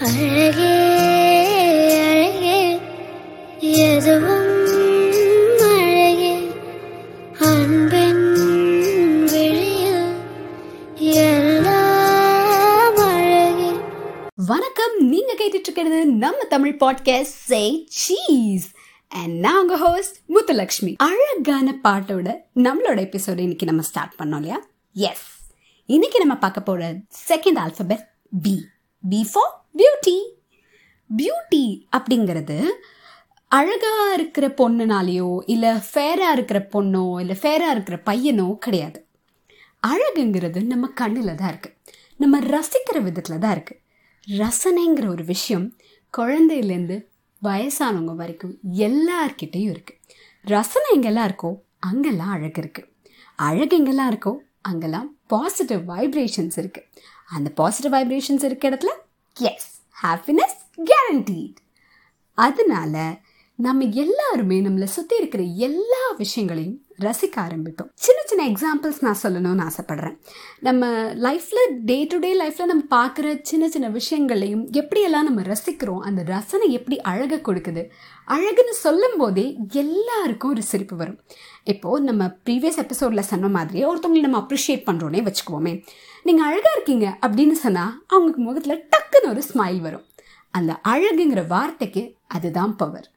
அழகே அழகே எதுவும் அழகே. அன்பின் எல்லாம் அழகே. வணக்கம். நீங்க கேட்டுட்டு இருக்கிறது நம்ம Tamil podcast say cheese and நான் உங்க ஹோஸ்ட் முத்துலக்ஷ்மி. அழகான பாட்டோட நம்மளோட எபிசோட இன்னைக்கு நம்ம ஸ்டார்ட் பண்ணோம் இல்லையா? எஸ் இன்னைக்கு நம்ம பார்க்க போற second alphabet B B for beauty beauty அப்படிங்கிறது அழகாக இருக்கிற பொண்ணுனாலேயோ இல்லை ஃபேராக இருக்கிற பொண்ணோ இல்லை ஃபேராக இருக்கிற பையனோ கிடையாது. அழகுங்கிறது நம்ம கண்ணில் தான் இருக்குது நம்ம ரசிக்கிற விதத்தில் தான் இருக்குது ரசனைங்கிற ஒரு விஷயம் குழந்தையிலேருந்து வயசானவங்க வரைக்கும் எல்லார்கிட்டேயும் இருக்குது ரசனை எங்கெல்லாம் இருக்கோ அங்கெல்லாம் அழகு இருக்குது அழகு எங்கெல்லாம் இருக்கோ அங்கெல்லாம் பாசிட்டிவ் வைப்ரேஷன்ஸ் இருக்கு. அந்த பாசிட்டிவ் வைப்ரேஷன்ஸ் இருக்க இடத்துல எஸ் ஹாப்பினஸ் கேரண்டீட் அதனால நம்ம எல்லாருமே நம்மளை சுற்றி இருக்கிற எல்லா விஷயங்களையும் ரசிக்க ஆரம்பிப்போம். சின்ன சின்ன எக்ஸாம்பிள்ஸ் நான் சொல்லணும்னு ஆசைப்பட்றேன். நம்ம லைஃப்பில் டே டு டே லைஃப்பில் நம்ம பார்க்குற சின்ன சின்ன விஷயங்களையும் எப்படியெல்லாம் நம்ம ரசிக்கிறோம் அந்த ரசனை எப்படி அழகை கொடுக்குது அழகுன்னு சொல்லும் போதே எல்லாருக்கும் ஒரு சிரிப்பு வரும். இப்போது நம்ம ப்ரீவியஸ் எபிசோடில் சொன்ன மாதிரியே ஒருத்தவங்களை நம்ம அப்ரிஷியேட் பண்ணுறோன்னே வச்சுக்குவோமே. நீங்கள் அழகாக இருக்கீங்க அப்படின்னு சொன்னால் அவங்களுக்கு முகத்தில் டக்குன்னு ஒரு ஸ்மைல் வரும். அந்த அழகுங்கிற வார்த்தைக்கு அதுதான் பவர்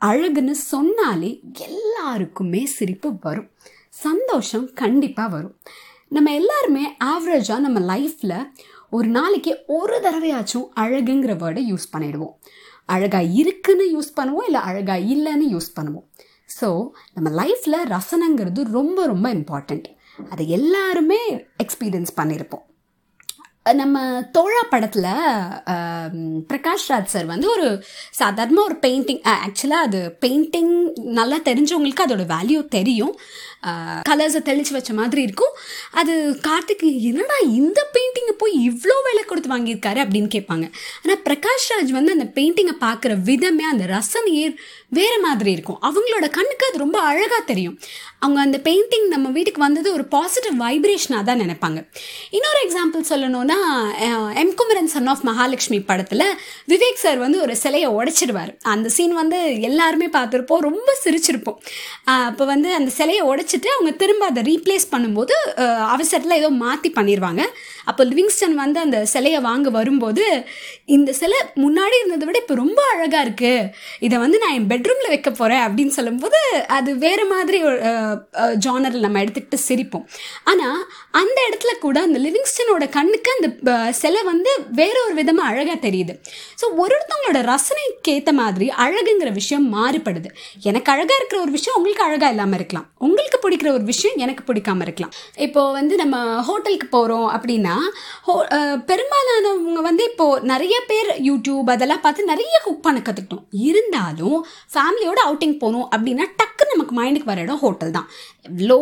அழகுன்னு சொன்னாலே எல்லாருக்குமே சிரிப்பு வரும். சந்தோஷம் கண்டிப்பாக வரும். நம்ம எல்லாருமே ஆவரேஜாக நம்ம லைஃப்பில் ஒரு நாளைக்கு ஒரு தடவையாச்சும் அழகுங்கிற வேர்டை யூஸ் பண்ணிடுவோம். அழகாக இருக்குன்னு யூஸ் பண்ணுவோம் இல்லை அழகாக இல்லைன்னு யூஸ் பண்ணுவோம். ஸோ நம்ம லைஃப்பில் ரசனைங்கிறது ரொம்ப ரொம்ப இம்பார்ட்டண்ட் அதை எல்லாருமே எக்ஸ்பீரியன்ஸ் பண்ணியிருப்போம் நம்ம தோழா படத்தில் பிரகாஷ் ராஜ் சார் வந்து ஒரு சாதாரணமாக ஒரு பெயிண்டிங் ஆக்சுவலாக அது பெயிண்டிங் நல்லா தெரிஞ்சவங்களுக்கு அதோட வேல்யூ தெரியும். கலர்ஸை தெளிச்சு வச்ச மாதிரி இருக்கும். அது கார்த்திக் என்னடா இந்த பெயிண்ட் போய் இவ்வளோ விலை கொடுத்து வாங்கியிருக்காரு அப்படின்னு கேட்பாங்க. ஆனால் பிரகாஷ் ராஜ் வந்து அந்த பெயிண்டிங்கை பார்க்குற விதமே அந்த ரசனையே வேறு மாதிரி இருக்கும். அவங்களோட கண்ணுக்கு அது ரொம்ப அழகாக தெரியும். அவங்க அந்த பெயிண்டிங் நம்ம வீட்டுக்கு வந்தது ஒரு பாசிட்டிவ் வைப்ரேஷனாக தான் நினைப்பாங்க. இன்னொரு எக்ஸாம்பிள் சொல்லணும்னா M Kumaran son of Mahalakshmi படத்தில் விவேக் சார் வந்து ஒரு சிலையை உடைச்சிடுவார். அந்த சீன் வந்து எல்லாருமே பார்த்துருப்போம். ரொம்ப சிரிச்சிருப்போம். அப்போ வந்து அந்த சிலையை உடைச்சிட்டு அவங்க திரும்ப அதை ரீப்ளேஸ் பண்ணும்போது அவசரத்தில் ஏதோ மாற்றி பண்ணிடுவாங்க அப்போ கிங்ஸ்டன் வந்து அந்த சிலையை வாங்க வரும்போது இந்த சிலை முன்னாடி இருந்ததை விட இப்போ ரொம்ப அழகாக இருக்குது இதை வந்து நான் என் பெட்ரூமில் வைக்க போகிறேன் அப்படின்னு சொல்லும்போது அது வேறு மாதிரி ஜானரில் நம்ம எடுத்துக்கிட்டு சிரிப்போம். ஆனால் அந்த இடத்துல கூட அந்த லிவிங்ஸ்டனோட கண்ணுக்கு அந்த சிலை வந்து வேற ஒரு விதமாக அழகாக தெரியுது. ஸோ ஒரு ஒருத்தவங்களோட ரசனைக்கு ஏற்ற மாதிரி அழகுங்கிற விஷயம் மாறுபடுது. எனக்கு அழகாக இருக்கிற ஒரு விஷயம் உங்களுக்கு அழகாக இல்லாமல் இருக்கலாம். உங்களுக்கு பிடிக்கிற ஒரு விஷயம் எனக்கு பிடிக்காம இருக்கலாம். இப்போ வந்து நம்ம ஹோட்டலுக்கு போகிறோம் அப்படின்னா பெரும்பாலானவங்க வந்து இப்போது நிறைய பேர் யூடியூப் அதெல்லாம் பார்த்து நிறைய குக் பண்ண கற்றுக்கிட்டோம் இருந்தாலும் ஃபேமிலியோட அவுட்டிங் போகணும் அப்படின்னா டக் டக்குன்னு நமக்கு மைண்டுக்கு வர இடம் ஹோட்டல் தான். எவ்வளோ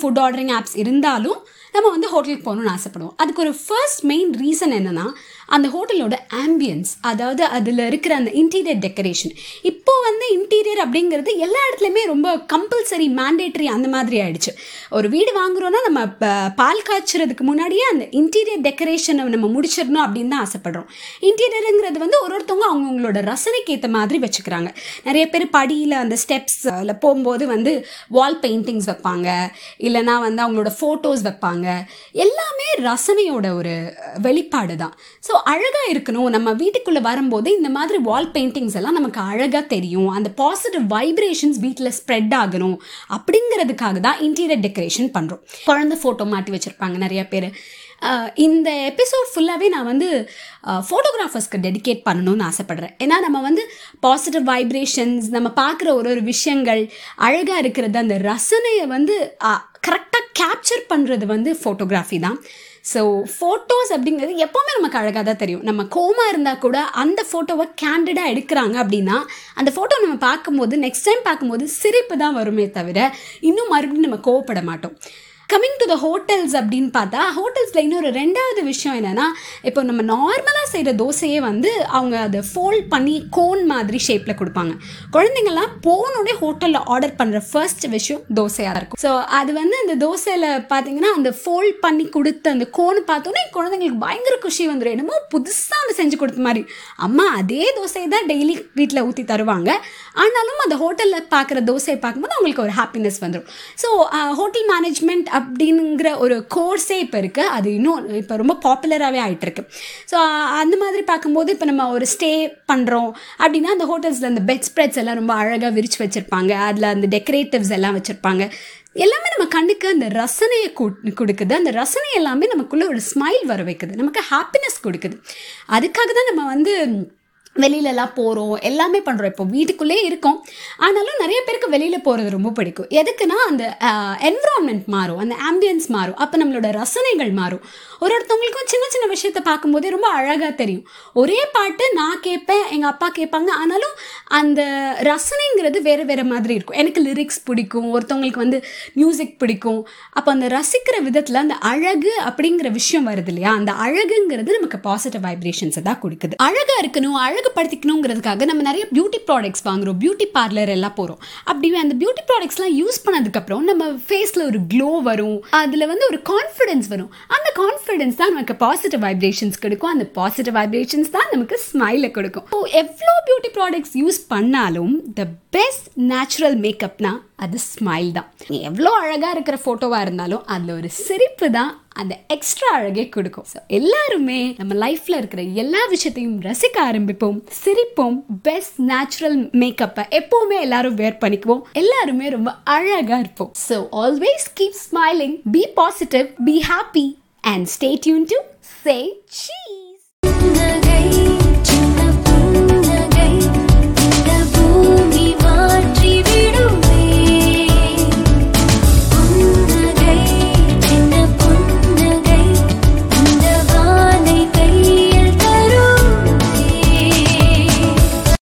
ஃபுட் ஆர்டரிங் ஆப்ஸ் இருந்தாலும் நம்ம வந்து ஹோட்டலுக்கு போகணும்னு ஆசைப்படுவோம். அதுக்கு ஒரு ஃபர்ஸ்ட் மெயின் ரீசன் என்னென்னா அந்த ஹோட்டலோட ஆம்பியன்ஸ் அதாவது அதில் இருக்கிற அந்த இன்டீரியர் டெக்கரேஷன் இப்போ வந்து இன்டீரியர் அப்படிங்கிறது எல்லா இடத்துலையுமே ரொம்ப கம்பல்சரி மேண்டேட்டரி அந்த மாதிரி ஆயிடுச்சு. ஒரு வீடு வாங்குறோன்னா நம்ம பால் காய்ச்சறதுக்கு முன்னாடியே அந்த இன்டீரியர் டெக்கரேஷனை நம்ம முடிச்சிடணும் அப்படின்னு தான் ஆசைப்படுறோம். இன்டீரியருங்கிறது வந்து ஒரு ஒருத்தவங்க அவங்கவுங்களோட ரசனைக்கு ஏற்ற மாதிரி வச்சுக்கிறாங்க. நிறைய பேர் படியில் அந்த ஸ்டெப்ஸில் போகும்போது வந்து வால் பெயிண்டிங்ஸ் வைப்பாங்க இல்லைனா வந்து அவங்களோட ஃபோட்டோஸ் வைப்பாங்க. எல்லாமே ரசனையோட ஒரு வெளிப்பாடு தான். ஸோ அழகாக இருக்கணும். நம்ம வீட்டுக்குள்ளே வரும்போது இந்த மாதிரி வால் பெயிண்டிங்ஸ் எல்லாம் நமக்கு அழகாக தெரியும். அந்த பாசிட்டிவ் வைப்ரேஷன்ஸ் வீட்டில் ஸ்ப்ரெட் ஆகணும். அப்படிங்கிறதுக்காக தான் இன்டீரியர் டெக்கரேஷன் பண்ணுறோம் குழந்தை ஃபோட்டோ மாட்டி வச்சுருப்பாங்க நிறைய பேர். இந்த எபிசோட் ஃபுல்லாகவே நான் வந்து ஃபோட்டோகிராஃபர்ஸ்க்கு டெடிகேட் பண்ணணும்னு ஆசைப்பட்றேன். ஏன்னா நம்ம வந்து பாசிட்டிவ் வைப்ரேஷன்ஸ் நம்ம பார்க்குற ஒரு ஒரு விஷயங்கள் அழகாக இருக்கிறது அந்த ரசனையை வந்து கரெக்டாக கேப்சர் பண்ணுறது வந்து ஃபோட்டோகிராஃபி தான். ஸோ ஃபோட்டோஸ் அப்படிங்கிறது எப்போவுமே நமக்கு அழகாக தான் தெரியும். நம்ம கோமா இருந்தால் கூட அந்த ஃபோட்டோவை கேண்டிடாக எடுக்கிறாங்க அப்படின்னா அந்த ஃபோட்டோ நம்ம பார்க்கும்போது நெக்ஸ்ட் டைம் பார்க்கும்போது சிரிப்பு தான் வருமே தவிர இன்னும் மறுபடியும் நம்ம கோவப்பட மாட்டோம். கம்மிங் டு த ஹோட்டல்ஸ் அப்படின்னு பார்த்தா ஹோட்டல்ஸில் இன்னொரு ரெண்டாவது விஷயம் என்னென்னா இப்போ நம்ம நார்மலாக செய்கிற தோசையே வந்து அவங்க அதை ஃபோல்ட் பண்ணி கோன் மாதிரி ஷேப்பில் கொடுப்பாங்க. குழந்தைங்கள்லாம் போனோடே ஹோட்டலில் ஆர்டர் பண்ணுற ஃபர்ஸ்ட் விஷயம் தோசையாக இருக்கும். ஸோ அது வந்து அந்த தோசையில் பார்த்தீங்கன்னா அந்த ஃபோல்ட் பண்ணி கொடுத்த அந்த கோன் பார்த்தோன்னே குழந்தைங்களுக்கு பயங்கர குஷி வந்துடும் என்னமோ புதுசாக அந்த செஞ்சு கொடுத்த மாதிரி. அம்மா அதே தோசையை தான் டெய்லி வீட்டில் ஊற்றி தருவாங்க. ஆனாலும் அந்த ஹோட்டலில் பார்க்குற தோசையை பார்க்கும்போது அவங்களுக்கு ஒரு ஹாப்பினஸ் வந்துடும் ஸோ ஹோட்டல் மேனேஜ்மெண்ட் அப்படிங்கிற ஒரு கோர்ஸே இப்போ இருக்குது அது இன்னும் இப்போ ரொம்ப பாப்புலராகவே ஆகிட்டுருக்கு ஸோ அந்த மாதிரி பார்க்கும்போது இப்போ நம்ம ஒரு ஸ்டே பண்ணுறோம் அப்படின்னா அந்த ஹோட்டல்ஸில் அந்த பெட் ஸ்ப்ரெட்ஸ் எல்லாம் ரொம்ப அழகாக விரித்து வச்சுருப்பாங்க. அதில் அந்த டெக்கரேட்டிவ்ஸ் எல்லாம் வச்சுருப்பாங்க. எல்லாமே நம்ம கண்ணுக்கு அந்த ரசனையை கு- கொடுக்குது. அந்த ரசனை எல்லாமே நமக்குள்ளே ஒரு ஸ்மைல் வர வைக்குது. நமக்கு ஹாப்பினஸ் கொடுக்குது. அதுக்காக தான் நம்ம வந்து வெளியிலலாம் போகிறோம் எல்லாமே பண்ணுறோம் இப்போ வீட்டுக்குள்ளே இருக்கோம். ஆனாலும் நிறைய பேருக்கு வெளியில் போகிறது ரொம்ப பிடிக்கும். எதுக்குன்னா அந்த என்விரான்மெண்ட் மாறும். அந்த ஆம்பியன்ஸ் மாறும். அப்போ நம்மளோட ரசனைகள் மாறும். ஒரு ஒருத்தவங்களுக்கும் சின்ன சின்ன விஷயத்த பார்க்கும்போதே ரொம்ப அழகாக தெரியும். ஒரே பாட்டு நான் கேட்பேன் எங்கள் அப்பா கேட்பாங்க. ஆனாலும் அந்த ரசனைங்கிறது வேறு வேறு மாதிரி இருக்கும். எனக்கு லிரிக்ஸ் பிடிக்கும். ஒருத்தவங்களுக்கு வந்து மியூசிக் பிடிக்கும். அப்போ அந்த ரசிக்கிற விதத்தில் அந்த அழகு அப்படிங்கிற விஷயம் வருது இல்லையா? அந்த அழகுங்கிறது நமக்கு பாசிட்டிவ் வைப்ரேஷன்ஸை தான் கொடுக்குது. அழகாக இருக்கணும் அழகுபடுத்திக்கணுங்கிறதுக்காக நம்ம நிறைய பியூட்டி ப்ராடக்ட்ஸ் வாங்குகிறோம் பியூட்டி பார்லர் எல்லாம் போகிறோம் அப்படி அந்த பியூட்டி ப்ராடக்ட்ஸ்லாம் யூஸ் பண்ணதுக்கப்புறம் நம்ம ஃபேஸில் ஒரு க்ளோ வரும் அதில் வந்து ஒரு கான்ஃபிடென்ஸ் வரும். அந்த கான்ஃபிடென்ஸ் தான் நமக்கு பாசிட்டிவ் வைப்ரேஷன்ஸ் கொடுக்கும். அந்த பாசிட்டிவ் வைப்ரேஷன்ஸ் தான் நமக்கு ஸ்மைலை கொடுக்கும். ஸோ எவ்வளோ பியூட்டி ப்ராடக்ட்ஸ் யூஸ் பண்ணாலும் த பெஸ்ட் நேச்சுரல் மேக்கப்னா அது ஸ்மைல் தான். எவ்வளோ அழகாக இருக்கிற ஃபோட்டோவாக இருந்தாலும் அதில் ஒரு சிரிப்பு தான் அந்த எக்ஸ்ட்ரா அழகே கொடுக்கும். ஸோ எல்லாருமே நம்ம லைஃப்பில் இருக்கிற எல்லா விஷயத்தையும் ரசிக்க ஆரம்பிப்போம் சிரிப்போம் பெஸ்ட் நேச்சுரல் மேக்கப்பை எப்போவுமே எல்லாரும் வேர் பண்ணிக்குவோம். எல்லாருமே ரொம்ப அழகாக இருப்போம். So always keep smiling be positive be happy and stay tuned to say cheese